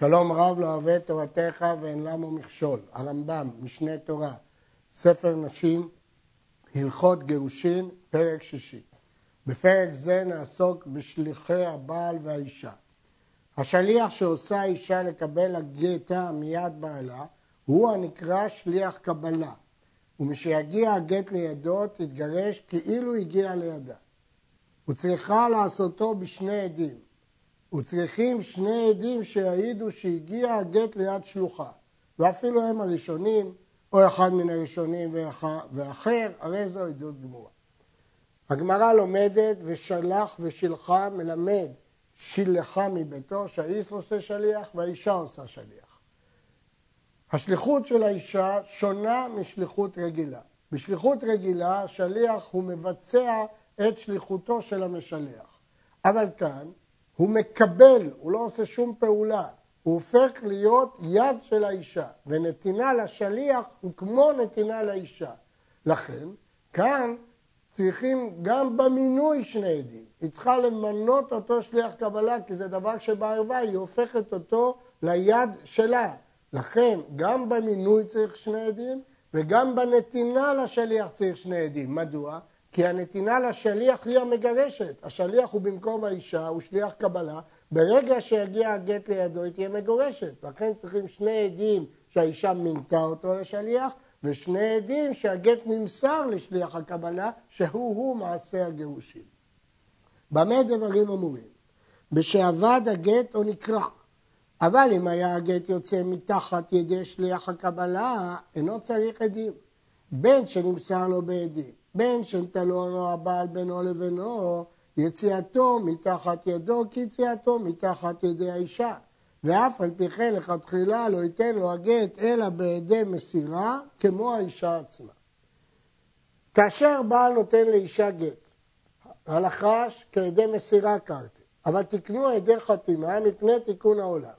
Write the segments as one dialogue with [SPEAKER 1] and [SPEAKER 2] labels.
[SPEAKER 1] שלום רב לא אוהב תורתך ואין למו מכשול. הרמב"ם, משנה תורה, ספר נשים, הלכות גירושין, פרק שישי. בפרק זה נעסוק בשליחי הבעל והאישה. השליח שעושה האישה לקבל הגטה מיד בעלה, הוא הנקרא שליח קבלה. ומשיגיע הגט לידו, תתגרש כאילו הגיע לידה. וצריכה לעשותו בשני עדים. וצריכים שני עדים שיעידו שהגיע הגט ליד שלוחה, ואפילו הם הראשונים, או אחד מן הראשונים ואחר, הרי זו עדות גמורה. הגמרא לומדת ושלח ושילחה מלמד שילחה מביתו, שהאיס עושה שליח והאישה עושה שליח. השליחות של האישה שונה משליחות רגילה. בשליחות רגילה השליח הוא מבצע את שליחותו של המשלח. אבל כאן הוא מקבל, הוא לא עושה שום פעולה, הוא הופך להיות יד של האישה, ונתינה לשליח הוא כמו נתינה לאישה. לכן, כאן צריכים גם במינוי שני עדים. היא צריכה למנות אותו שליח קבלה, כי זה דבר שבערבה היא הופכת אותו ליד שלה. לכן, גם במינוי צריך שני עדים, וגם בנתינה לשליח צריך שני עדים. מדוע? כי הנתינה לשליח היא המגרשת. השליח הוא במקום האישה, הוא שליח קבלה. ברגע שיגיע הגט לידו היא תהיה מגורשת. לכן צריכים שני עדים שהאישה מינתה אותו לשליח, ושני עדים שהגט נמסר לשליח הקבלה, שהוא-הוא מעשה הגירושים. במה דברים אמורים? בשעבד הגט או נקרע. אבל אם היה הגט יוצא מתחת ידי שליח הקבלה, אינו צריך עדים. בין שנמסר לו בעדים בין לו הבעל בינו לבינו, יציאתו מתחת ידו כיציאתו מתחת ידי האישה. ואף על פי כן לכתחילה לא ייתן לו הגט אלא בידי מסירה כמו האישה עצמה. כאשר בעל נותן לאישה גט, הלחש כעדי מסירה קרתי, אבל תקנו עדי חתימה מפני תיקון העולם.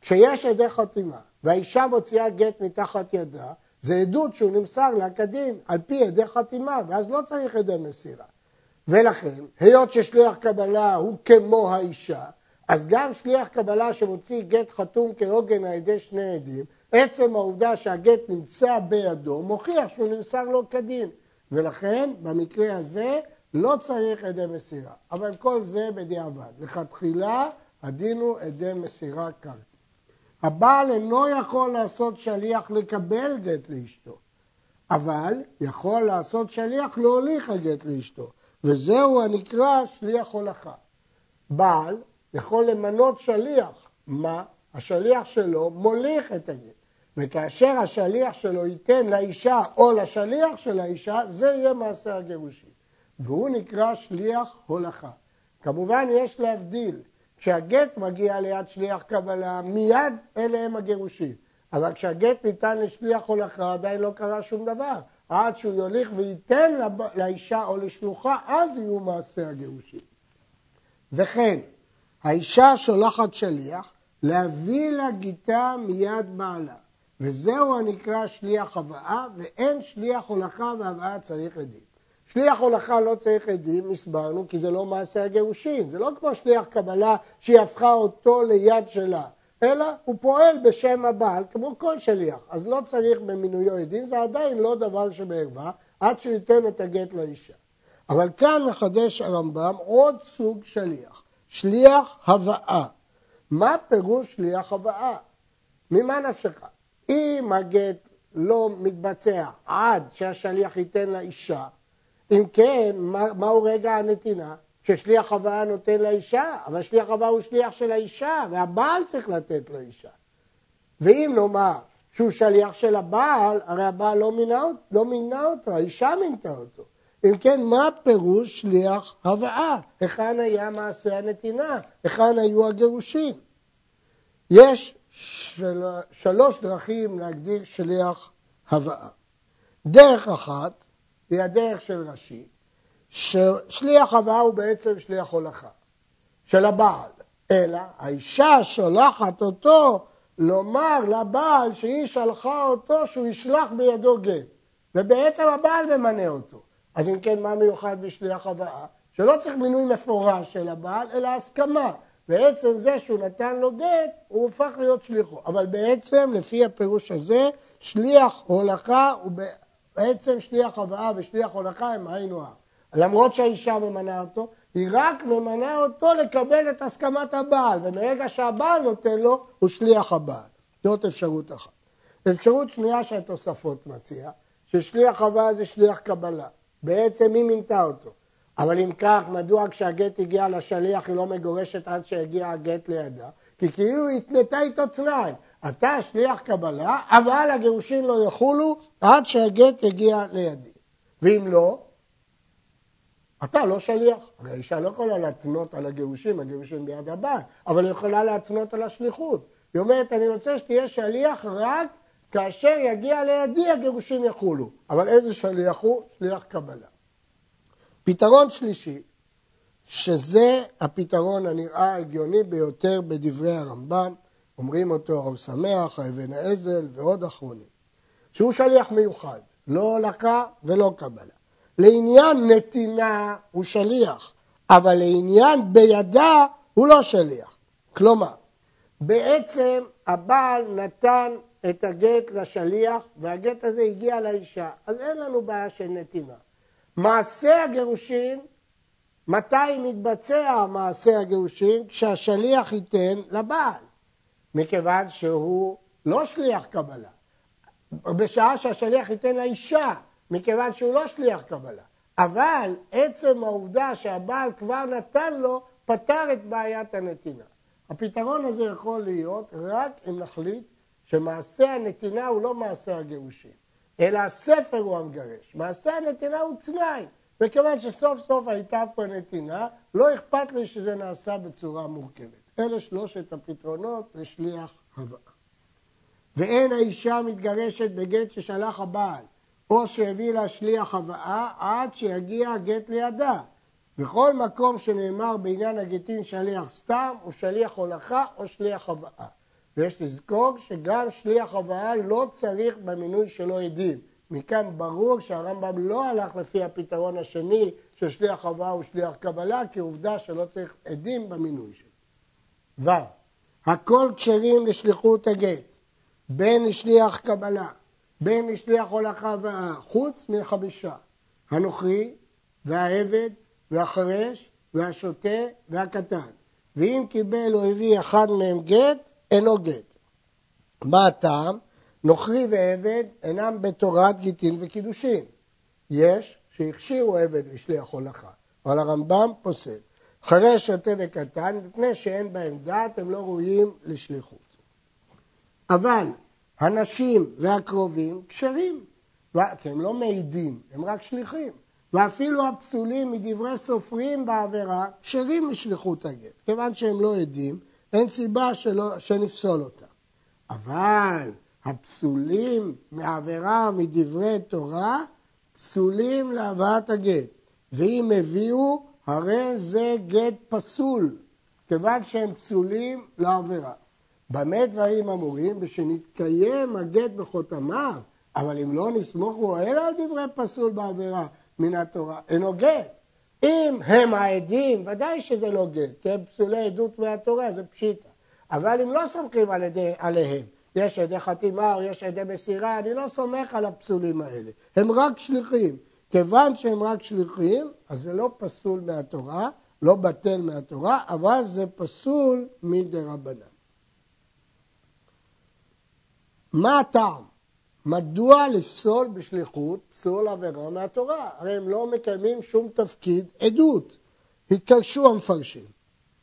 [SPEAKER 1] כשיש עדי חתימה והאישה מוציאה גט מתחת ידה, זה עדות שהוא נמסר לה כדין, על פי ידי חתימה, ואז לא צריך ידי מסירה. ולכן, היות ששליח קבלה הוא כמו האישה, אז גם שליח קבלה שמוציא גט חתום כהוגן על ידי שני עדים, עצם העובדה שהגט נמצא בידו מוכיח שהוא נמסר לו כדין. ולכן, במקרה הזה, לא צריך עדי מסירה. אבל כל זה בדיעבד. לכתחילה, הדין הוא עדי מסירה קרקע. הבעל אינו יכול לעשות שליח לקבל גט לאשתו, אבל יכול לעשות שליח להוליך הגט לאשתו, וזהו הנקרא שליח הולכה. בעל יכול למנות שליח, מה? השליח שלו מוליך את הגט. וכאשר השליח שלו ייתן לאישה או לשליח של האישה, זה יהיה מעשה הגירושין. והוא נקרא שליח הולכה. כמובן יש להבדיל כשהגט מגיע ליד שליח קבלה, מיד אלה הם הגירושים. אבל כשהגט ניתן לשליח הולכה, עדיין לא קרה שום דבר. עד שהוא יוליך וייתן לאישה או לשלוחה, אז יהיו מעשי הגירושים. וכן, האישה שולחת שליח להביא לה גיתה מיד בעלה. וזהו הנקרא שליח הבאה, ואין שליח הולכה והבאה צריך עדים. שליח הולכה לא צריך עדים, הסברנו, כי זה לא מעשה הגירושין. זה לא כמו שליח קבלה שהיא הפכה אותו ליד שלה, אלא הוא פועל בשם הבעל, כמו כל שליח. אז לא צריך במינויו עדים, זה עדיין לא דבר שבערווה, עד שהוא ייתן את הגט לאישה. אבל כאן מחדש הרמב"ם עוד סוג שליח, שליח הבאה. מה פירוש שליח הבאה? ממה נפשך? אם הגט לא מתבצע עד שהשליח ייתן לאישה, אם כן, מה, מהו רגע הנתינה? ששליח הבאה נותן לאישה, אבל שליח הבאה הוא שליח של האישה, והבעל צריך לתת לאישה. ואם נאמר שהוא שליח של הבעל, הרי הבעל לא מינה, לא מינה אותו, האישה מינתה אותו. אם כן, מה פירוש שליח הבאה? היכן היה מעשה הנתינה? היכן היו הגירושים? יש של... שלוש דרכים להגדיר שליח הבאה. דרך אחת היא הדרך של רש"י, ששליח הבאה הוא בעצם שליח הולכה של הבעל, אלא האישה שולחת אותו לומר לבעל שהיא שלחה אותו שהוא ישלח בידו גט, ובעצם הבעל ממנה אותו. אז אם כן, מה מיוחד בשליח הבאה? שלא צריך מינוי מפורש של הבעל, אלא הסכמה. ועצם זה שהוא נתן לו גט, הוא הופך להיות שליחו. אבל בעצם, לפי הפירוש הזה, שליח הולכה הוא בעצם שליח הבאה ושליח הולכה הם היינו הך. למרות שהאישה ממנה אותו, היא רק ממנה אותו לקבל את הסכמת הבעל, ומרגע שהבעל נותן לו, הוא שליח הבעל. זאת אפשרות אחת. אפשרות שנייה שהתוספות מציע, ששליח הבאה זה שליח קבלה. בעצם היא מינתה אותו. אבל אם כך, מדוע כשהגט הגיע לשליח היא לא מגורשת עד שהגיע הגט לידה? כי כאילו היא התנתה איתו תנאי. אתה שליח קבלה, אבל הגירושים לא יחולו עד שהגט יגיע לידי. ואם לא, אתה לא שליח. הרי האישה לא יכולה להתנות על הגירושים, הגירושים ביד הבעל, אבל היא יכולה להתנות על השליחות. היא אומרת, אני רוצה שתהיה שליח רק כאשר יגיע לידי הגירושים יחולו. אבל איזה שליח הוא? שליח קבלה. פתרון שלישי, שזה הפתרון הנראה הגיוני ביותר בדברי הרמב"ם, אומרים אותו אור שמח, אבן האזל ועוד אחרונים, שהוא שליח מיוחד, לא הולכה ולא קבלה. לעניין נתינה הוא שליח, אבל לעניין בידה הוא לא שליח. כלומר, בעצם הבעל נתן את הגט לשליח והגט הזה הגיע לאישה, אז אין לנו בעיה של נתינה. מעשה הגירושין, מתי מתבצע מעשה הגירושין? כשהשליח ייתן לבעל, מכיוון שהוא לא שליח קבלה. בשעה שהשליח ייתן לאישה, מכיוון שהוא לא שליח קבלה. אבל עצם העובדה שהבעל כבר נתן לו, פתר את בעיית הנתינה. הפתרון הזה יכול להיות רק אם נחליט שמעשה הנתינה הוא לא מעשה הגירושין. אלא הספר הוא המגרש. מעשה הנתינה הוא תנאי, וכיוון שסוף סוף הייתה פה נתינה, לא אכפת לי שזה נעשה בצורה מורכבת. אלה שלושת הפתרונות לשליח הבאה. ואין האישה מתגרשת בגט ששלח הבעל, או שהביא לה שליח הבאה, עד שיגיע הגט לידה. בכל מקום שנאמר בעניין הגטין שליח סתם, הוא שליח הולכה או שליח הבאה. ויש לזכור שגם שליח הבאה לא צריך במינוי שלו עדים. מכאן ברור שהרמב"ם לא הלך לפי הפתרון השני של שליח הבאה הוא שליח קבלה, כי עובדה שלא צריך עדים במינוי שלו. ו. הכל כשרים לשליחות הגט, בין לשליח קבלה, בין לשליח הולכה הבאה, חוץ מחמישה, הנוכרי והעבד והחרש והשוטה והקטן. ואם קיבל או הביא אחד מהם גט, אינו גט. מה הטעם? נוכרי ועבד אינם בתורת גיטין וקידושין. יש שהכשירו עבד לשליח הולכה, אבל הרמב"ם פוסל. חרש, שוטה וקטן, מפני שאין בהם דעת, הם לא ראויים לשליחות. אבל הנשים והקרובים כשרים, כי הם לא מעידים, הם רק שליחים. ואפילו הפסולים מדברי סופרים בעבירה כשרים לשליחות הגט. כיוון שהם לא עדים, אין סיבה שלא, שנפסול אותם. אבל הפסולים מעבירה מדברי תורה, פסולים להבאת הגט. ואם הביאו, הרי זה גט פסול, כיוון שהם פסולים לעבירה. במה דברים אמורים? ושנתקיים הגט בחותמיו, אבל אם לא נסמוך בו אלא על דברי פסול בעבירה מן התורה, אינו גט. אם הם העדים, ודאי שזה לא גט, כי הם פסולי עדות מהתורה, זה פשיטה. אבל אם לא סומכים על ידי, עליהם, יש עדי חתימה או יש עדי מסירה, אני לא סומך על הפסולים האלה. הם רק שליחים. כיוון שהם רק שליחים, אז זה לא פסול מהתורה, לא בטל מהתורה, אבל זה פסול מדרבנן. מה הטעם? מדוע לפסול בשליחות פסול עבירה מהתורה? הרי הם לא מקיימים שום תפקיד עדות. התקרשו המפרשים.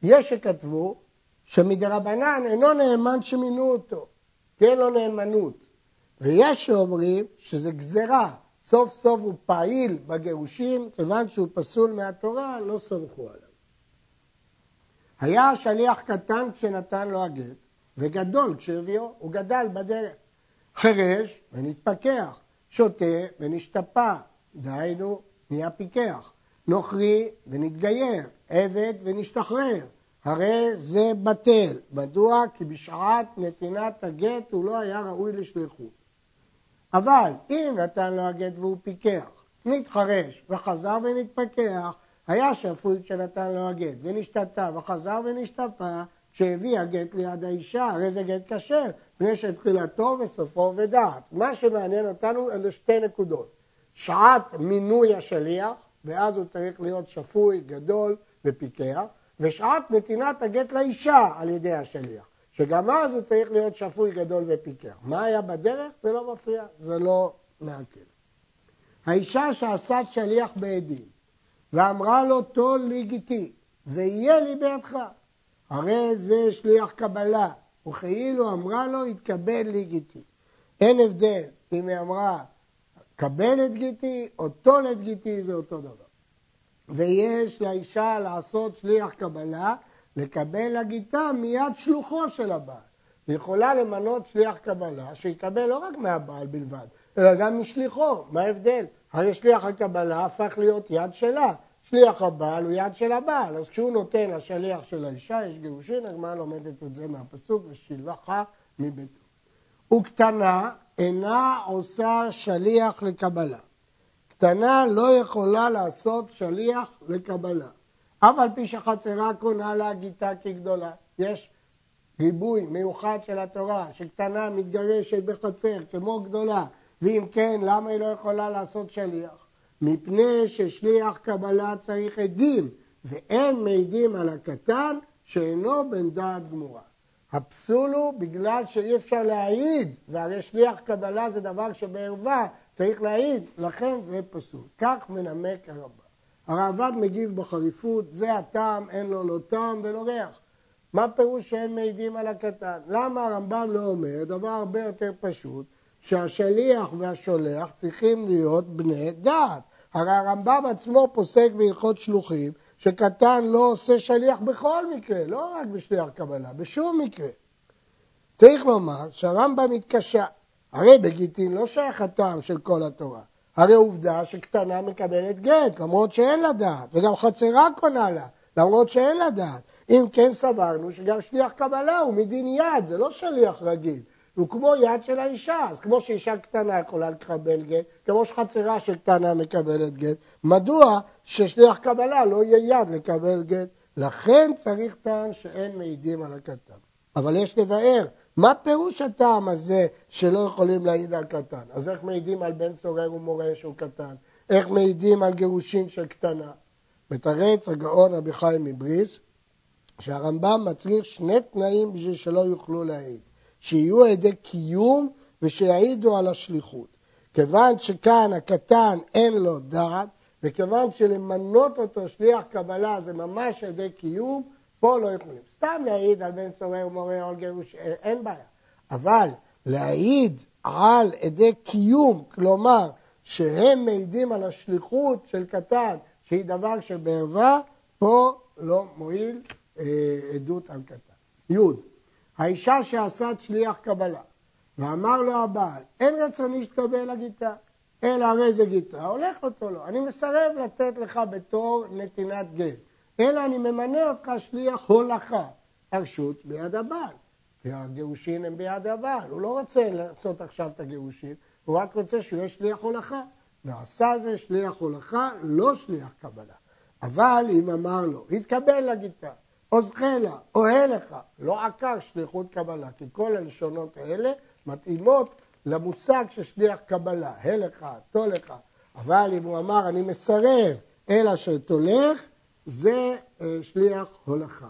[SPEAKER 1] יש שכתבו שמדרבנן אינו נאמן שמינו אותו, כי אין לו נאמנות. ויש שאומרים שזה גזרה, סוף סוף הוא פעיל בגירושים, כיוון שהוא פסול מהתורה, לא סמכו עליו. היה שליח קטן כשנתן לו הגט, וגדול כשהביאו, הוא גדל בדרך. חירש ונתפכח, שותה ונשתפע, דהיינו נהיה פיקח, נוכרי ונתגייר, עבד ונשתחרר, הרי זה בטל. מדוע? כי בשעת נתינת הגט הוא לא היה ראוי לשליחות. אבל אם נתן לו הגט והוא פיקח, נתחרש וחזר ונתפכח, היה שפוי כשנתן לו הגט, ונשתתה, וחזר ונשתפה, כשהביא הגט ליד האישה, הרי זה גט כשר, מפני שתחילתו וסופו ודעת. מה שמעניין אותנו אלה שתי נקודות. שעת מינוי השליח, ואז הוא צריך להיות שפוי, גדול ופיקח, ושעת נתינת הגט לאישה על ידי השליח, שגם אז הוא צריך להיות שפוי, גדול ופיקח. מה היה בדרך? זה לא מפריע, זה לא מעכב. האישה שעשת שליח בעדים ואמרה לו טול לי גיתי ויהיה לי בידך, הרי זה שליח קבלה, וכאילו אמרה לו התקבל לי גיתי. אין הבדל אם היא אמרה קבל את גיתי או טול את גיתי, זה אותו דבר. ויש לאישה לעשות שליח קבלה, לקבל לגיתה מיד שלוחו של הבעל. היא יכולה למנות שליח קבלה שיקבל לא רק מהבעל בלבד, אלא גם משליחו. מה ההבדל? הרי שליח הקבלה הפך להיות יד שלה. שליח הבעל הוא יד של הבעל, אז כשהוא נותן לשליח של האישה, יש גירושין, הגמרא לומדת את זה מהפסוק, ושילחה מביתו. וקטנה אינה עושה שליח לקבלה. קטנה לא יכולה לעשות שליח לקבלה. אף על פי שחצרה קונה לה גיתה כגדולה. יש ריבוי מיוחד של התורה, שקטנה מתגרשת בחצר כמו גדולה, ואם כן, למה היא לא יכולה לעשות שליח? מפני ששליח קבלה צריך עדים, ואין מעידים על הקטן שאינו בן דעת גמורה. הפסול הוא בגלל שאי אפשר להעיד, והרי שליח קבלה זה דבר שבערווה צריך להעיד, לכן זה פסול. כך מנמק הרמב"ם. הראב"ד מגיב בחריפות, זה הטעם, אין לו לא טעם ולא ריח. מה פירוש שאין מעידים על הקטן? למה הרמב"ם לא אומר דבר הרבה יותר פשוט, שהשליח והשולח צריכים להיות בני דעת. הרי הרמב"ם עצמו פוסק בהלכות שלוחים שקטן לא עושה שליח בכל מקרה, לא רק בשליח קבלה, בשום מקרה. צריך לומר שהרמב"ם התקשה. הרי בגיטין לא שייך הטעם של כל התורה. הרי עובדה שקטנה מקבלת גט, למרות שאין לה דעת, וגם חצרה קונה לה, למרות שאין לה דעת. אם כן סברנו שגם שליח קבלה הוא מדין יד, זה לא שליח רגיל. הוא כמו יד של האישה, אז כמו שאישה קטנה יכולה לקבל גט, כמו שחצרה של קטנה מקבלת גט, מדוע ששליח קבלה לא יהיה יד לקבל גט? לכן צריך טעם שאין מעידים על הקטן. אבל יש לבאר, מה פירוש הטעם הזה שלא יכולים להעיד על קטן? אז איך מעידים על בן צורר ומורה שהוא קטן? איך מעידים על גירושין של קטנה? מתרץ הגאון רבי חיים מבריס שהרמב"ם מצריך שני תנאים בשביל שלא יוכלו להעיד. שיהיו עדי קיום ושיעידו על השליחות. כיוון שכאן הקטן אין לו דעת, וכיוון שלמנות אותו שליח קבלה זה ממש עדי קיום, פה לא יכולים. סתם להעיד על בן צורר ומורה או על גירוש, אה, אין בעיה. אבל להעיד על עדי קיום, כלומר שהם מעידים על השליחות של קטן, שהיא דבר שבערווה, פה לא מועיל אה, עדות על קטן. י' האישה שעשת שליח קבלה, ואמר לו הבעל, אין רצוני שתקבל לגיטה, אלא הרי זה גיטה, הולך אותו לו. אני מסרב לתת לך בתור נתינת גט, אלא אני ממנה אותך שליח הולכה. הרשות ביד הבעל, כי הגירושין הם ביד הבעל, הוא לא רוצה לעשות עכשיו את הגירושין, הוא רק רוצה שהוא יהיה שליח הולכה. ועשה זה שליח הולכה, לא שליח קבלה. אבל אם אמר לו, התקבל לגיטה, או זכלה, או הלך, לא עקר שליחות קבלה, כי כל הלשונות האלה מתאימות למושג של שליח קבלה, הלך, תולך, אבל אם הוא אמר אני מסרב, אלא שתולך, זה אה, שליח הולכה.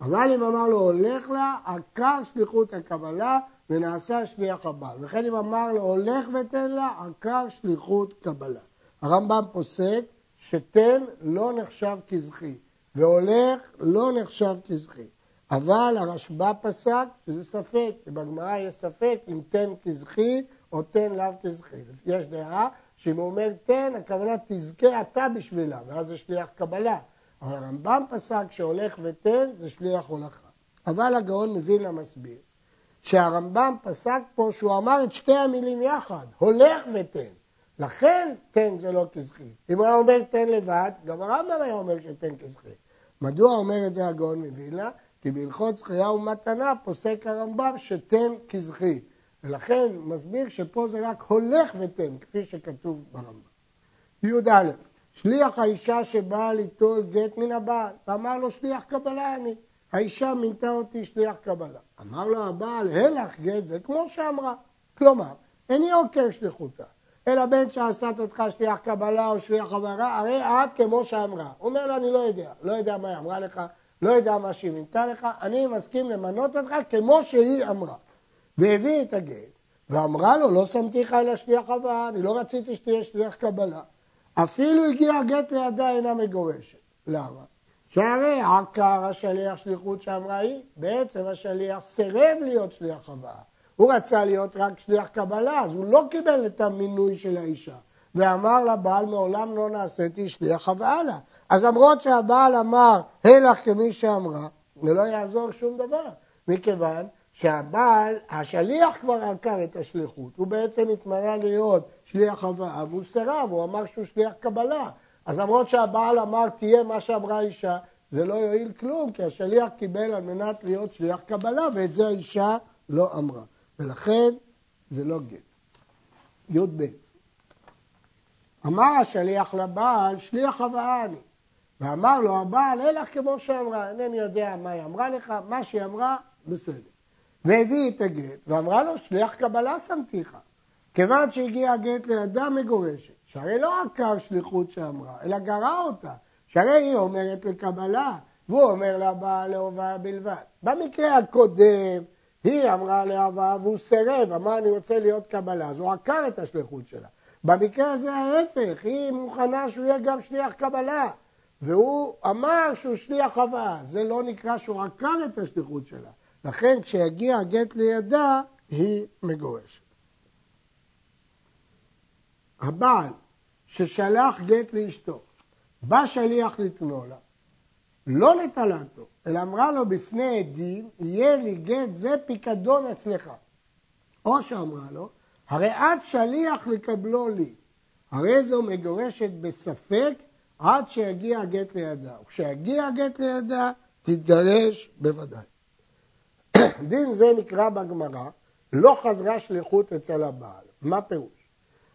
[SPEAKER 1] אבל אם אמר לו הולך לה, עקר שליחות הקבלה ונעשה שליח הבעל. וכן אם אמר לו הולך ותן לה, עקר שליחות קבלה. הרמב"ם פוסק שתן לא נחשב כזכי. והולך לא נחשב כזכי. אבל הרשב"א פסק שזה ספק, בגמרא יש ספק אם תן כזכי או תן לאו כזכי. יש דעה שאם הוא אומר תן, הכוונה תזכה אתה בשבילה, ואז זה שליח קבלה. אבל הרמב"ם פסק שהולך ותן זה שליח הולכה. אבל הגאון מווילנה מסביר שהרמב"ם פסק פה שהוא אמר את שתי המילים יחד, הולך ותן. לכן תן זה לא כזכי. אם הוא היה אומר תן לבד, גם הרמב"ם היה אומר שתן כזכי. מדוע אומר את זה הגאון מווילנה? כי בהלכות זכייה ומתנה פוסק הרמב"ם שתן כזכי. ולכן מסביר שפה זה רק הולך ותן, כפי שכתוב ברמב"ם. י"א, שליח האישה שבאה ליטול גט מן הבעל, ואמר לו שליח קבלה אני. האישה מינתה אותי שליח קבלה. אמר לו הבעל, הלך גט זה כמו שאמרה. כלומר, איני עוקר שליחותה, אלא בין שעשת אותך שליח קבלה או שליח הבהרה, הרי את כמו שאמרה. הוא אומר לה, אני לא יודע, לא יודע מה היא אמרה לך, לא יודע מה שהיא מינתה לך, אני מסכים למנות אותך כמו שהיא אמרה. והביא את הגט, ואמרה לו, לא שמתי לך אלא שליח הבאה, אני לא רציתי שתהיה שליח קבלה. אפילו הגיע הגט לידה אינה מגורשת. למה? שהרי עקר השליח שליחות שאמרה היא, בעצם השליח סירב להיות שליח הבאה. הוא רצה להיות רק שליח קבלה, אז הוא לא קיבל את המינוי של האישה. ואמר לבעל, מעולם לא נעשיתי שליח הבאה לה. אז למרות שהבעל אמר, הלך כמי שאמרה, זה לא יעזור שום דבר, מכיוון שהבעל, השליח כבר עקר את השליחות, הוא בעצם התמנה להיות שליח הבאה, והוא סירב, הוא אמר שהוא שליח קבלה. אז למרות שהבעל אמר תהיה מה שאמרה האישה, זה לא יועיל כלום, כי השליח קיבל על מנת להיות שליח קבלה, ואת זה האישה לא אמרה. ולכן זה לא גט. י"ב אמר השליח לבעל, שליח הבאה אני. ואמר לו הבעל, הלך כמו שאמרה, אינני יודע מה היא אמרה לך, מה שהיא אמרה, בסדר. והביא את הגט, ואמרה לו, שליח קבלה שמתיך. כיוון שהגיע הגט לידה מגורשת, שהרי לא עקר שליחות שאמרה, אלא גרע אותה, שהרי היא אומרת לקבלה, והוא אומר לבעל להובאה בלבד. במקרה הקודם, היא אמרה לאהבה והוא סירב, אמר אני רוצה להיות קבלה, אז הוא עקר את השליחות שלה. במקרה הזה ההפך, היא מוכנה שהוא יהיה גם שליח קבלה, והוא אמר שהוא שליח הבאה, זה לא נקרא שהוא עקר את השליחות שלה. לכן כשיגיע הגט לידה, היא מגורשת. הבעל ששלח גט לאשתו, בא שליח לתנו לה, לא נטלתו, אלא אמרה לו בפני עדים, יהיה לי גט זה פיקדון אצלך. או שאמרה לו, הרי את שליח לקבלו לי. הרי זו מגורשת בספק עד שיגיע הגט לידה. וכשיגיע הגט לידה, תתגרש בוודאי. דין זה נקרא בגמרא, לא חזרה שליחות אצל הבעל. מה פירוש?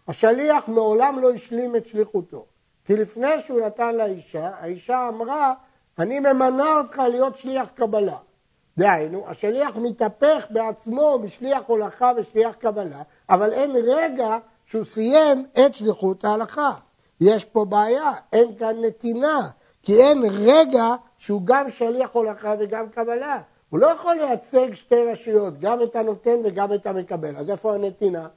[SPEAKER 1] השליח מעולם לא השלים את שליחותו. כי לפני שהוא נתן לאישה, האישה אמרה, אני ממנה אותך להיות שליח קבלה. דהיינו, השליח מתהפך בעצמו משליח הולכה ושליח קבלה, אבל אין רגע שהוא סיים את שליחות ההלכה. יש פה בעיה, אין כאן נתינה, כי אין רגע שהוא גם שליח הולכה וגם קבלה. הוא לא יכול לייצג שתי רשויות, גם את הנותן וגם את המקבל. אז איפה הנתינה?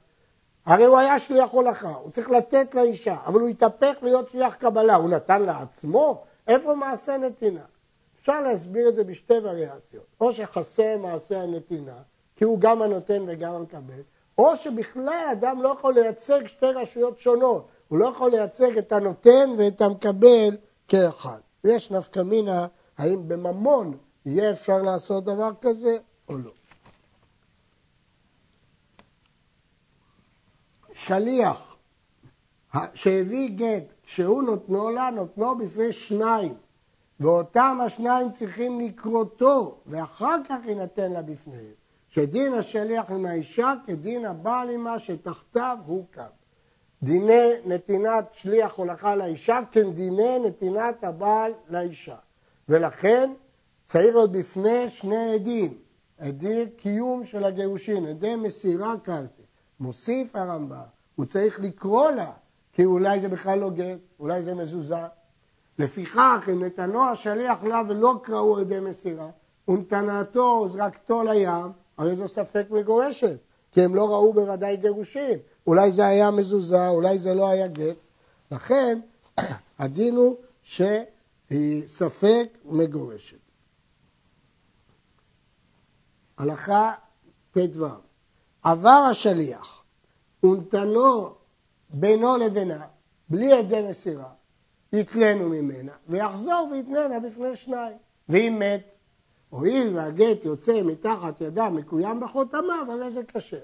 [SPEAKER 1] הרי הוא היה שליח הולכה, הוא צריך לתת לאישה, אבל הוא התהפך להיות שליח קבלה, הוא נתן לעצמו? איפה מעשה נתינה? אפשר להסביר את זה בשתי וריאציות. או שחסר מעשה הנתינה, כי הוא גם הנותן וגם המקבל, או שבכלל אדם לא יכול לייצג שתי רשויות שונות. הוא לא יכול לייצג את הנותן ואת המקבל כאחד. יש נפקא מינה, האם בממון יהיה אפשר לעשות דבר כזה או לא. שליח שהביא גט, שהוא נותנו לה, נותנו בפני שניים, ואותם השניים צריכים לקרותו, ואחר כך יינתן לה בפניהם. שדין השליח עם האישה כדין הבעל עמה שתחתיו הוא קם. דיני נתינת שליח הולכה לאישה כדיני נתינת הבעל לאישה. ולכן צריך להיות בפני שני עדים, עדי קיום של הגירושין, עדי מסירה קרתי. מוסיף הרמב"ם, הוא צריך לקרוא לה, כי אולי זה בכלל לא גט, אולי זה מזוזה. לפיכך, אם נתנו השליח לה ולא קראו עדי מסירה, ונתנתו זרקתו לים, הרי זו ספק מגורשת, כי הם לא ראו בוודאי גירושין. אולי זה היה מזוזה, אולי זה לא היה גט. לכן, הדין הוא שהיא ספק מגורשת. הלכה ט"ו עבר השליח ונתנו בינו לבינה, בלי עדי מסירה, יתלנו ממנה, ויחזור ויתננה בפני שניים. ואם מת, הואיל והגט יוצא מתחת ידם מקוים בחותמיו, הרי זה קשה.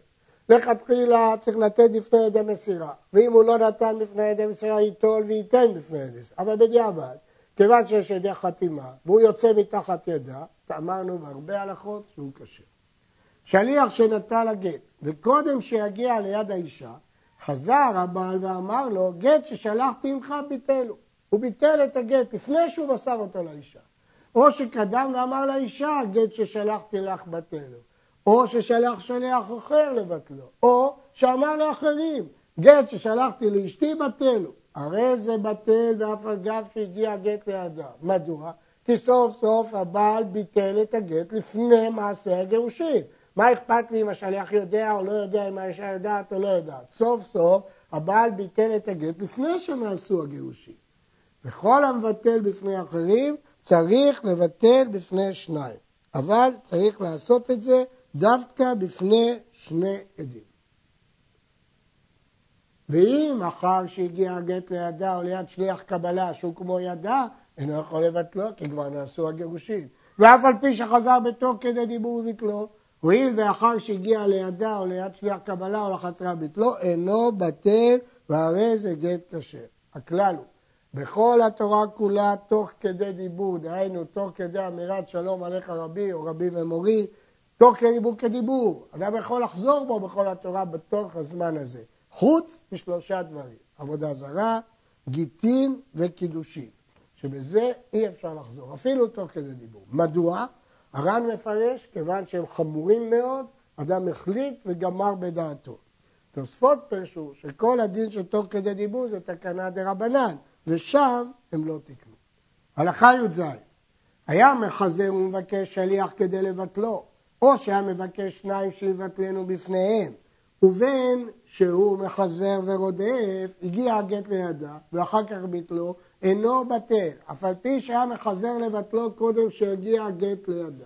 [SPEAKER 1] לכתחילה צריך לתת בפני ידי מסירה, ואם הוא לא נתן בפני ידי מסירה, ייטול וייתן בפני ידי מסירה. אבל בדיעבד, כיוון שיש ידי חתימה, והוא יוצא מתחת ידה, אמרנו בהרבה הלכות שהוא קשה. שליח שנטל הגט, וקודם שיגיע ליד האישה, חזר הבעל ואמר לו, גט ששלחתי ממך ביטלו. הוא ביטל את הגט לפני שהוא מסר אותו לאישה. או שקדם ואמר לאישה, הגט ששלחתי לך בטלו. או ששלח שליח אחר לבטלו. או שאמר לאחרים, גט ששלחתי לאשתי בטלו. הרי זה בטל ואף על גב שהגיע הגט לידה. מדוע? כי סוף סוף הבעל ביטל את הגט לפני מעשה הגירושין. מה אכפת לי אם השליח יודע או לא יודע, אם האישה יודעת או לא יודעת? סוף סוף הבעל ביטל את הגט לפני שנעשו הגירושין. וכל המבטל בפני אחרים צריך לבטל בפני שניים. אבל צריך לעשות את זה דווקא בפני שני עדים. ואם אחר שהגיע הגט לידה או ליד שליח קבלה שהוא כמו ידה, אינו יכול לבטלו, כי כבר נעשו הגירושין. ואף על פי שחזר בתוך כדי דיבור וביטלו, הואיל ואחר שהגיע לידה או ליד שליח קבלה או לחצרה ביטלו, אינו בטל והרי זה גט כשר. הכלל הוא, בכל התורה כולה תוך כדי דיבור, דהיינו תוך כדי אמירת שלום עליך רבי או רבי ומורי, תוך כדי דיבור כדיבור. אדם יכול לחזור בו בכל התורה בתוך הזמן הזה. חוץ משלושה דברים, עבודה זרה, גיטין וקידושין, שבזה אי אפשר לחזור, אפילו תוך כדי דיבור. מדוע? הר"ן מפרש, כיוון שהם חמורים מאוד, אדם החליט וגמר בדעתו. תוספות פרשו שכל הדין של תוך כדי דיבור זה תקנה דה רבנן, ושם הם לא תיקנו. הלכה י"ז, היה מחזר ומבקש שליח כדי לבטלו, או שהיה מבקש שניים שיבטלנו בפניהם, ובין שהוא מחזר ורודף, הגיע הגט לידה, ואחר כך ביטלו, אינו בטל, אף על פי שהיה מחזר לבטלו קודם שהגיע הגט לידה.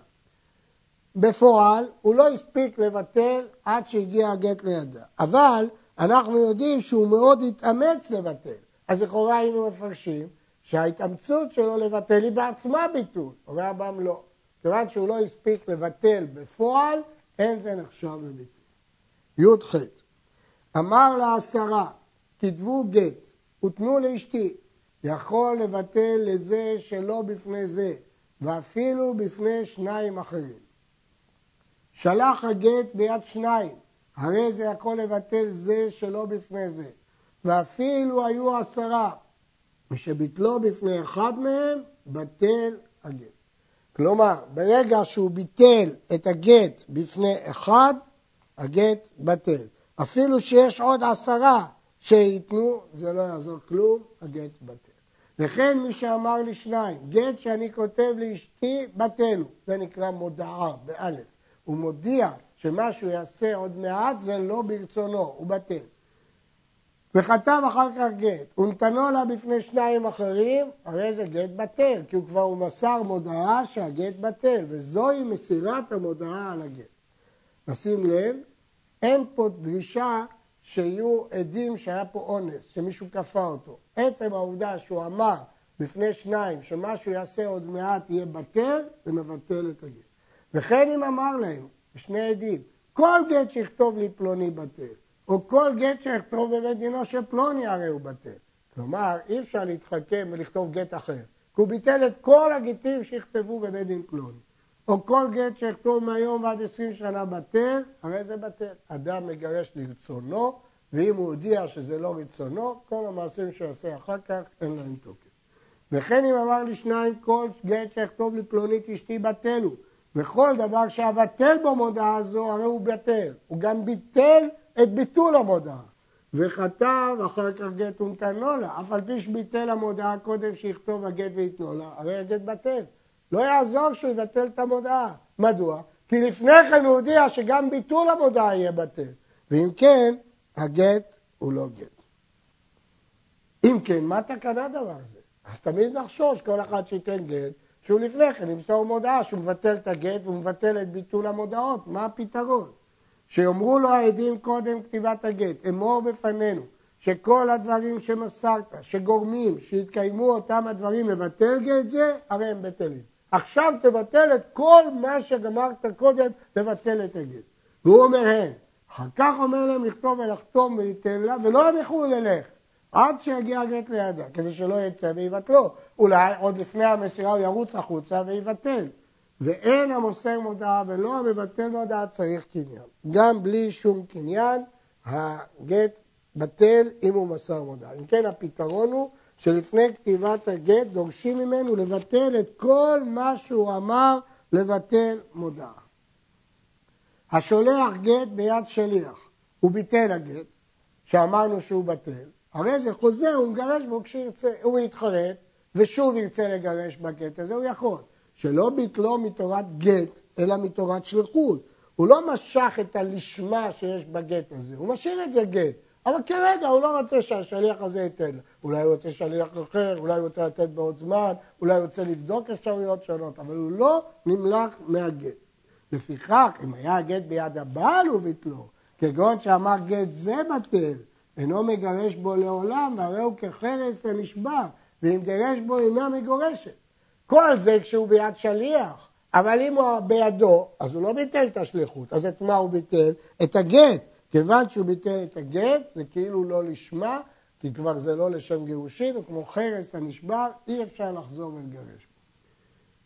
[SPEAKER 1] בפועל, הוא לא הספיק לבטל עד שהגיע הגט לידה. אבל אנחנו יודעים שהוא מאוד התאמץ לבטל. אז לכאורה היינו מפרשים שההתאמצות שלו לבטל היא בעצמה ביטול. אומר הבם לא. כיוון שהוא לא הספיק לבטל בפועל, אין זה נחשב לביטול. י"ח אמר לעשרה, כתבו גט ותנו לאשתי, יכול לבטל לזה שלא בפני זה, ואפילו בפני שניים אחרים. שלח הגט ביד שניים, הרי זה יכול לבטל זה שלא בפני זה, ואפילו היו עשרה, ושביטלו בפני אחד מהם, בטל הגט. כלומר, ברגע שהוא ביטל את הגט בפני אחד, הגט בטל. אפילו שיש עוד עשרה שייתנו, זה לא יעזור כלום, הגט בטל. וכן מי שאמר לי שניים, גט שאני כותב לאשתי, בטל הוא. זה נקרא מודעה, באלף. הוא מודיע שמה שהוא יעשה עוד מעט זה לא ברצונו, הוא בטל. וכתב אחר כך גט, ונתנו לה בפני שניים אחרים, הרי זה גט בטל, כי הוא כבר הוא מסר מודעה שהגט בטל, וזוהי מסירת המודעה על הגט. נשים לב, אין פה דרישה שיהיו עדים שהיה פה אונס, שמישהו כפה אותו. עצם העובדה שהוא אמר בפני שניים שמה שהוא יעשה עוד מעט יהיה בטל, זה מבטל את הגט. וכן אם אמר להם, שני עדים, כל גט שיכתוב לי פלוני בטל, או כל גט שיכתוב בבית דינו של פלוני הרי הוא בטל. כלומר, אי אפשר להתחכם ולכתוב גט אחר, כי הוא ביטל את כל הגטים שיכתבו בבית דין פלוני. או כל גט שיכתוב מהיום ועד עשרים שנה בטל, הרי זה בטל. אדם מגרש לרצונו, ואם הוא הודיע שזה לא רצונו, כל המעשים שיעשה אחר כך אין להם תוקף. וכן אם אמר לי שניים, כל גט שיכתוב לי פלונית אשתי בטלו, וכל דבר שאבטל בו מודעה זו, הרי הוא בטל. הוא גם ביטל את ביטול המודעה. וכתב אחר כך גט ונתנו לה, אף על פי שביטל המודעה קודם שיכתוב הגט ויתנו לה, הרי הגט בטל. לא יעזור שהוא יבטל את המודעה. מדוע? כי לפני כן הוא הודיע שגם ביטול המודעה יהיה בטל. ואם כן, הגט הוא לא גט. אם כן, מה תקנה דבר זה? אז תמיד נחשוש כל אחד שייתן גט, שהוא לפני כן ימסור מודעה שהוא מבטל את הגט והוא מבטל את ביטול המודעות. מה הפתרון? שיאמרו לו העדים קודם כתיבת הגט, אמור בפנינו שכל הדברים שמסרת, שגורמים, שיתקיימו אותם הדברים לבטל גט זה, הרי הם בטלים. עכשיו תבטל את כל מה שגמרת קודם, תבטל את הגט. והוא אומר הן. אחר כך אומר להם לכתוב ולחתום וליתן לה, ולא הם יוכלו ללך, עד שיגיע הגט לידה, כדי שלא יצא ויבטלו. אולי עוד לפני המסירה הוא ירוץ החוצה ויבטל. ואין המוסר מודעה ולא המבטל מודעה צריך קניין. גם בלי שום קניין, הגט בטל אם הוא מסר מודעה. אם כן, הפתרון הוא שלפני כתיבת הגט דורשים ממנו לבטל את כל מה שהוא אמר לבטל מודעה. השולח גט ביד שליח, הוא ביטל הגט, שאמרנו שהוא בטל, הרי זה חוזר, הוא מגרש בו כשירצה, הוא יתחרט ושוב ירצה לגרש בגט הזה, הוא יכול. שלא ביטלו מתורת גט, אלא מתורת שליחות. הוא לא משך את הלשמה שיש בגט הזה, הוא משאיר את זה גט. אבל כרגע הוא לא רוצה שהשליח הזה ייתן. אולי הוא רוצה שליח אחר, אולי הוא רוצה לתת בעוד זמן, אולי הוא רוצה לבדוק אפשרויות שונות, אבל הוא לא נמלך מהגט. לפיכך, אם היה הגט ביד הבעל וביטלו, כגון שאמר גט זה בטל, אינו מגרש בו לעולם, והרי הוא כחרס הנשבר, ואם גרש בו אינה מגורשת. כל זה כשהוא ביד שליח, אבל אם הוא בידו, אז הוא לא ביטל את השליחות. אז את מה הוא ביטל? את הגט. כיוון שהוא ביטל את הגט, זה כאילו לא לשמה, כי כבר זה לא לשם גירושין, וכמו חרס הנשבר, אי אפשר לחזור ולגרש בו.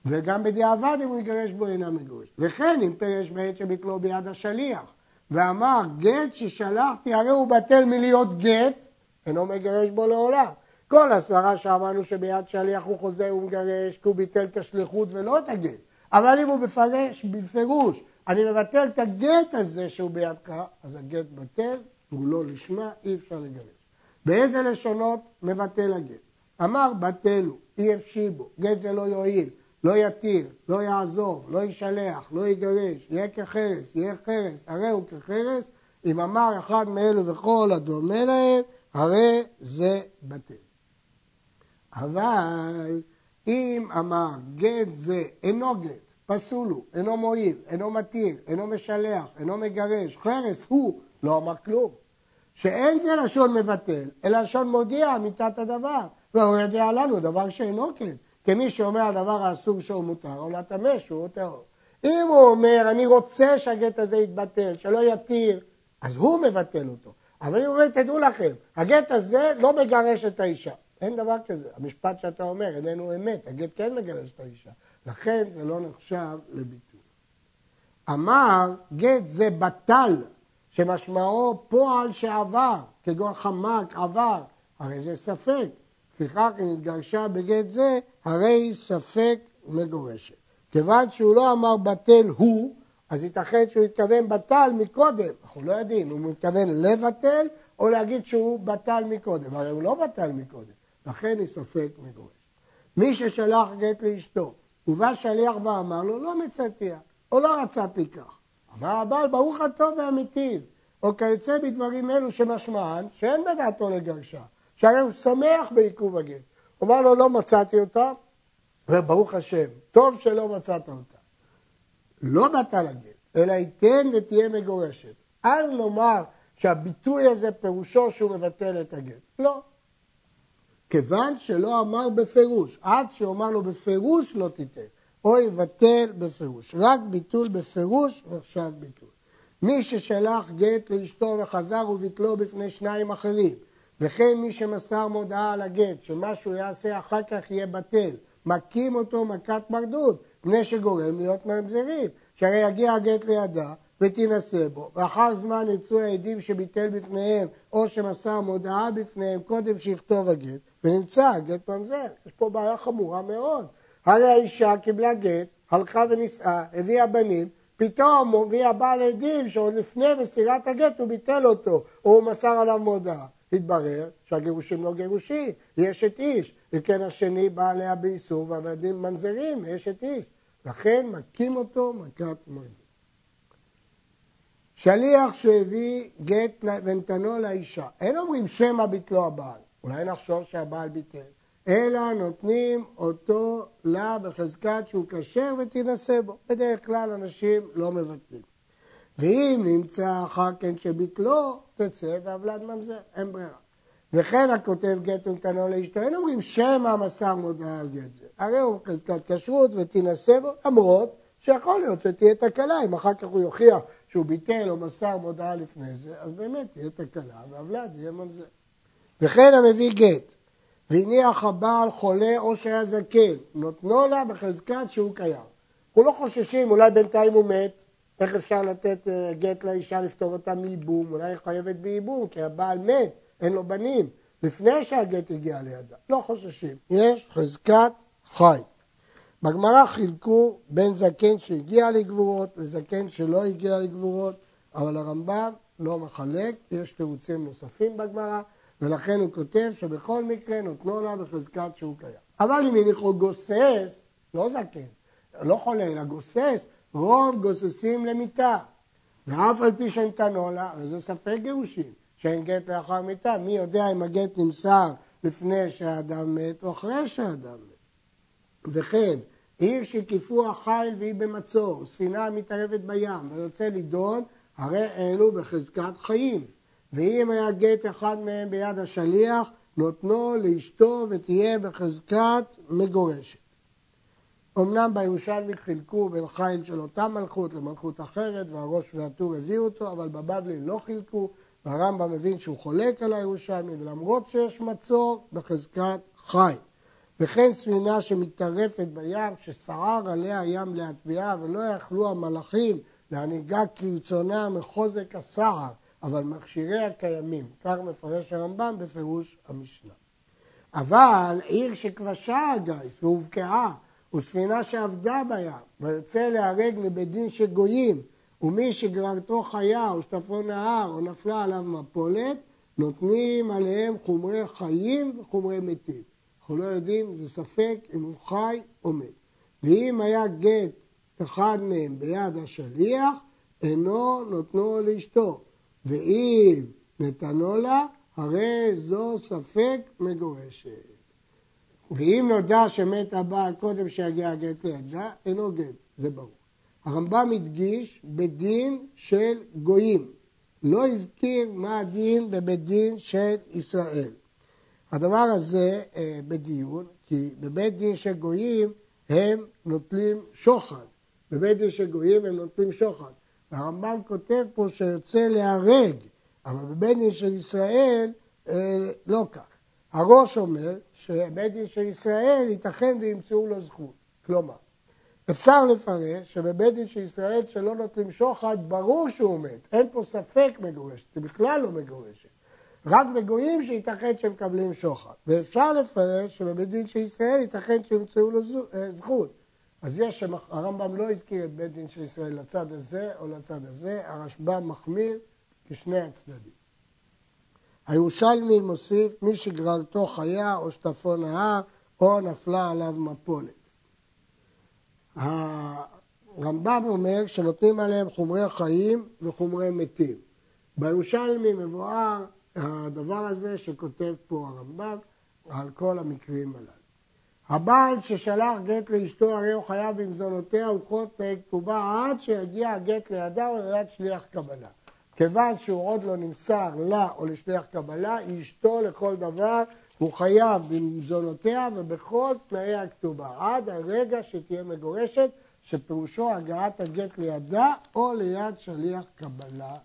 [SPEAKER 1] וגם בדיעבד אם הוא יגרש בו אינה מגורש. וכן אם פרש בעת שביטלו ביד השליח, ואמר גט ששלחתי הרי הוא בטל מלהיות גט, אינו מגרש בו לעולם. כל הסברה שאמרנו שביד שליח הוא חוזר ומגרש כי הוא ביטל את השליחות ולא את הגט. אבל אם הוא מפרש בפירוש, אני מבטל את הגט הזה שהוא בידך, אז הגט בטל, הוא לא לשמה, אי אפשר לגרש. באיזה לשונות מבטל הגט? אמר בטלו, אי הפשיבו, גט זה לא יועיל, לא יתיר, לא יעזוב, לא ישלח, לא יגרש, יהיה כחרס, יהיה חרס, הרי הוא כחרס, אם אמר אחד מאלו וכל הדומה להם, הרי זה בטל. אבל אם אמר גט זה אינו גט, פסול הוא, אינו מועיל, אינו מתיר, אינו משלח, אינו מגרש, חרס הוא, לא אמר כלום. שאין זה לשון מבטל, אלא לשון מודיע אמיתת הדבר. והוא יודע לנו דבר שאינו כן. כמי שאומר הדבר האסור שהוא מותר, או לטמא שהוא טהור. אם הוא אומר, אני רוצה שהגט הזה יתבטל, שלא יתיר, אז הוא מבטל אותו. אבל אם הוא אומר, תדעו לכם, הגט הזה לא מגרש את האישה. אין דבר כזה. המשפט שאתה אומר איננו אמת, הגט כן מגרש את האישה. לכן זה לא נחשב לביטול. אמר, גט זה בטל, שמשמעו פועל שעבר, כגון חמק, עבר, הרי זה ספק. לפיכך אם התגרשה בגט זה, הרי ספק מגורשת. כיוון שהוא לא אמר בטל הוא, אז ייתכן שהוא התכוון בטל מקודם, אנחנו לא יודעים, הוא מתכוון לבטל או להגיד שהוא בטל מקודם, הרי הוא לא בטל מקודם, לכן היא ספק מגורשת. מי ששלח גט לאשתו, ובא שליח ואמר לו, לא מצאתיה, או לא לי כך. אמר הבעל, ברוך הטוב והמיטיב, או כיוצא בדברים אלו שמשמען, שאין בדעתו לגרשה. שהרי הוא שמח בעיכוב הגט. הוא אמר לו, לא מצאתי אותה, וברוך השם, טוב שלא מצאת אותה. לא בטל הגט, אלא ייתן ותהיה מגורשת. אל נאמר שהביטוי הזה פירושו שהוא מבטל את הגט. לא. כיוון שלא אמר בפירוש, עד שאומר לו בפירוש לא תיתן, או יבטל בפירוש. רק ביטול בפירוש נחשב ביטול. מי ששלח גט לאשתו וחזר וביטלו בפני שניים אחרים, וכן מי שמסר מודעה על הגט, שמה שהוא יעשה אחר כך יהיה בטל, מכים אותו מכת מרדות, פני שגורם להיות ממזרים, שהרי יגיע הגט לידה ותינשא בו, ואחר זמן יצאו העדים שביטל בפניהם, או שמסר מודעה בפניהם קודם שיכתוב הגט, ונמצא הגט ממזר. יש פה בעיה חמורה מאוד. הרי האישה קיבלה גט, הלכה ונישאה, הביאה בנים, פתאום מביא הבעל עדים שעוד לפני מסירת הגט הוא ביטל אותו, או הוא מסר עליו מודעה. התברר שהגירושים לא גירושים, יש את איש, וכן השני בא עליה באיסור והילדים ממזרים, יש את איש. לכן מכים אותו מכת מוות. שליח שהביא גט ונתנו לאישה, אין אומרים שמא ביטלו הבעל, אולי נחשוב שהבעל ביטל, אלא נותנים אותו לה בחזקת שהוא כשר ותינשא בו. בדרך כלל אנשים לא מבטלים. ואם נמצא אחר כן שביטלו, תצא והבלד ממזר, אין ברירה. וכן הכותב גט ונתנו לאשתו, אין אומרים שמא מסר מודעה על גט זה. הרי הוא חזקת כשרות ותינשא בו, למרות שיכול להיות שתהיה תקלה, אם אחר כך הוא יוכיח שהוא ביטל או מסר מודעה לפני זה, אז באמת תהיה תקלה והבלד יהיה ממזר. וכן המביא גט, והניח הבעל חולה או שהיה זקן, נותנו לה בחזקת שהוא קיים. אנחנו לא חוששים, אולי בינתיים הוא מת, איך אפשר לתת אה, גט לאישה לפתור אותה מייבום? אולי היא חייבת בייבום, כי הבעל מת, אין לו בנים. לפני שהגט הגיע לידה. לא חוששים, יש חזקת חי. בגמרא חילקו בין זקן שהגיע לגבורות לזקן שלא הגיע לגבורות, אבל הרמב"ם לא מחלק, יש תירוצים נוספים בגמרא, ולכן הוא כותב שבכל מקרה נותנו לה בחזקת שהוא קיים. אבל אם הניחו גוסס, לא זקן, לא חולה, אלא גוסס, רוב גוססים למיתה. ואף על פי שנתנו לה, וזה ספק גירושים, שאין גט לאחר מיתה. מי יודע אם הגט נמסר לפני שהאדם מת או אחרי שהאדם מת. וכן, עיר שקיפו החיל והיא במצור, ספינה מתערבת בים ויוצא לדון, הרי אלו בחזקת חיים. ואם היה גט אחד מהם ביד השליח, נותנו לאשתו ותהיה בחזקת מגורשת. אמנם בירושלמי חילקו בין חיל של אותה מלכות למלכות אחרת, והראש והטור הביאו אותו, אבל בבבלי לא חילקו, והרמב"ם מבין שהוא חולק על הירושלמי, ולמרות שיש מצור, בחזקת חי. וכן ספינה שמטרפת בים, שסער עליה הים להטביעה, ולא יכלו המלאכים להנהיגה כרצונה מחוזק הסער, אבל מכשיריה קיימים. כך מפרש הרמב"ם בפירוש המשנה. אבל עיר שכבשה הגיס והובקעה, וספינה שעבדה בים, ויוצא להרג מבית דין שגויים, ומי שגררתו חיה או שטפו נהר או נפלה עליו מפולת, נותנים עליהם חומרי חיים וחומרי מתים. אנחנו לא יודעים, זה ספק אם הוא חי או מת. ואם היה גט אחד מהם ביד השליח, אינו נותנו לאשתו. ואם נתנו לה, הרי זו ספק מגורשת. ואם נודע שמת הבעל קודם שיגיע הגט לידה, אינו גט, זה ברור. הרמב"ם הדגיש בדין של גויים. לא הזכיר מה הדין בבית דין של ישראל. הדבר הזה אה, בדיון, כי בבית דין של גויים הם נוטלים שוחד. בבית דין של גויים הם נוטלים שוחד. והרמב"ם כותב פה שיוצא להרג, אבל בבית דין של ישראל אה, לא כך. הראש אומר שבבית דין של ישראל ייתכן וימצאו לו זכות. כלומר, אפשר לפרש שבבית דין של ישראל שלא נוטלים שוחד, ברור שהוא מת. אין פה ספק מגורשת, זה בכלל לא מגורשת. רק בגויים שייתכן שהם מקבלים שוחד. ואפשר לפרש שבבית דין של ישראל ייתכן שימצאו לו אה, זכות. אז יש, הרמב"ם לא הזכיר את בית דין של ישראל לצד הזה או לצד הזה, הרשב"ם מחמיר כשני הצדדים. הירושלמי מוסיף מי שגררתו חיה או שטפו נהר או נפלה עליו מפולת. הרמב"ם אומר שנותנים עליהם חומרי חיים וחומרי מתים. בירושלמי מבואר הדבר הזה שכותב פה הרמב"ם על כל המקרים הללו. הבעל ששלח גט לאשתו הרי הוא חייב במזונותיה ובכל תנאי כתובה עד שיגיע הגט לידה או ליד שליח קבלה. כיוון שהוא עוד לא נמסר לה או לשליח קבלה, אשתו לכל דבר, הוא חייב במזונותיה ובכל תנאי הכתובה, עד הרגע שתהיה מגורשת, שפירושו הגעת הגט לידה או ליד שליח קבלה.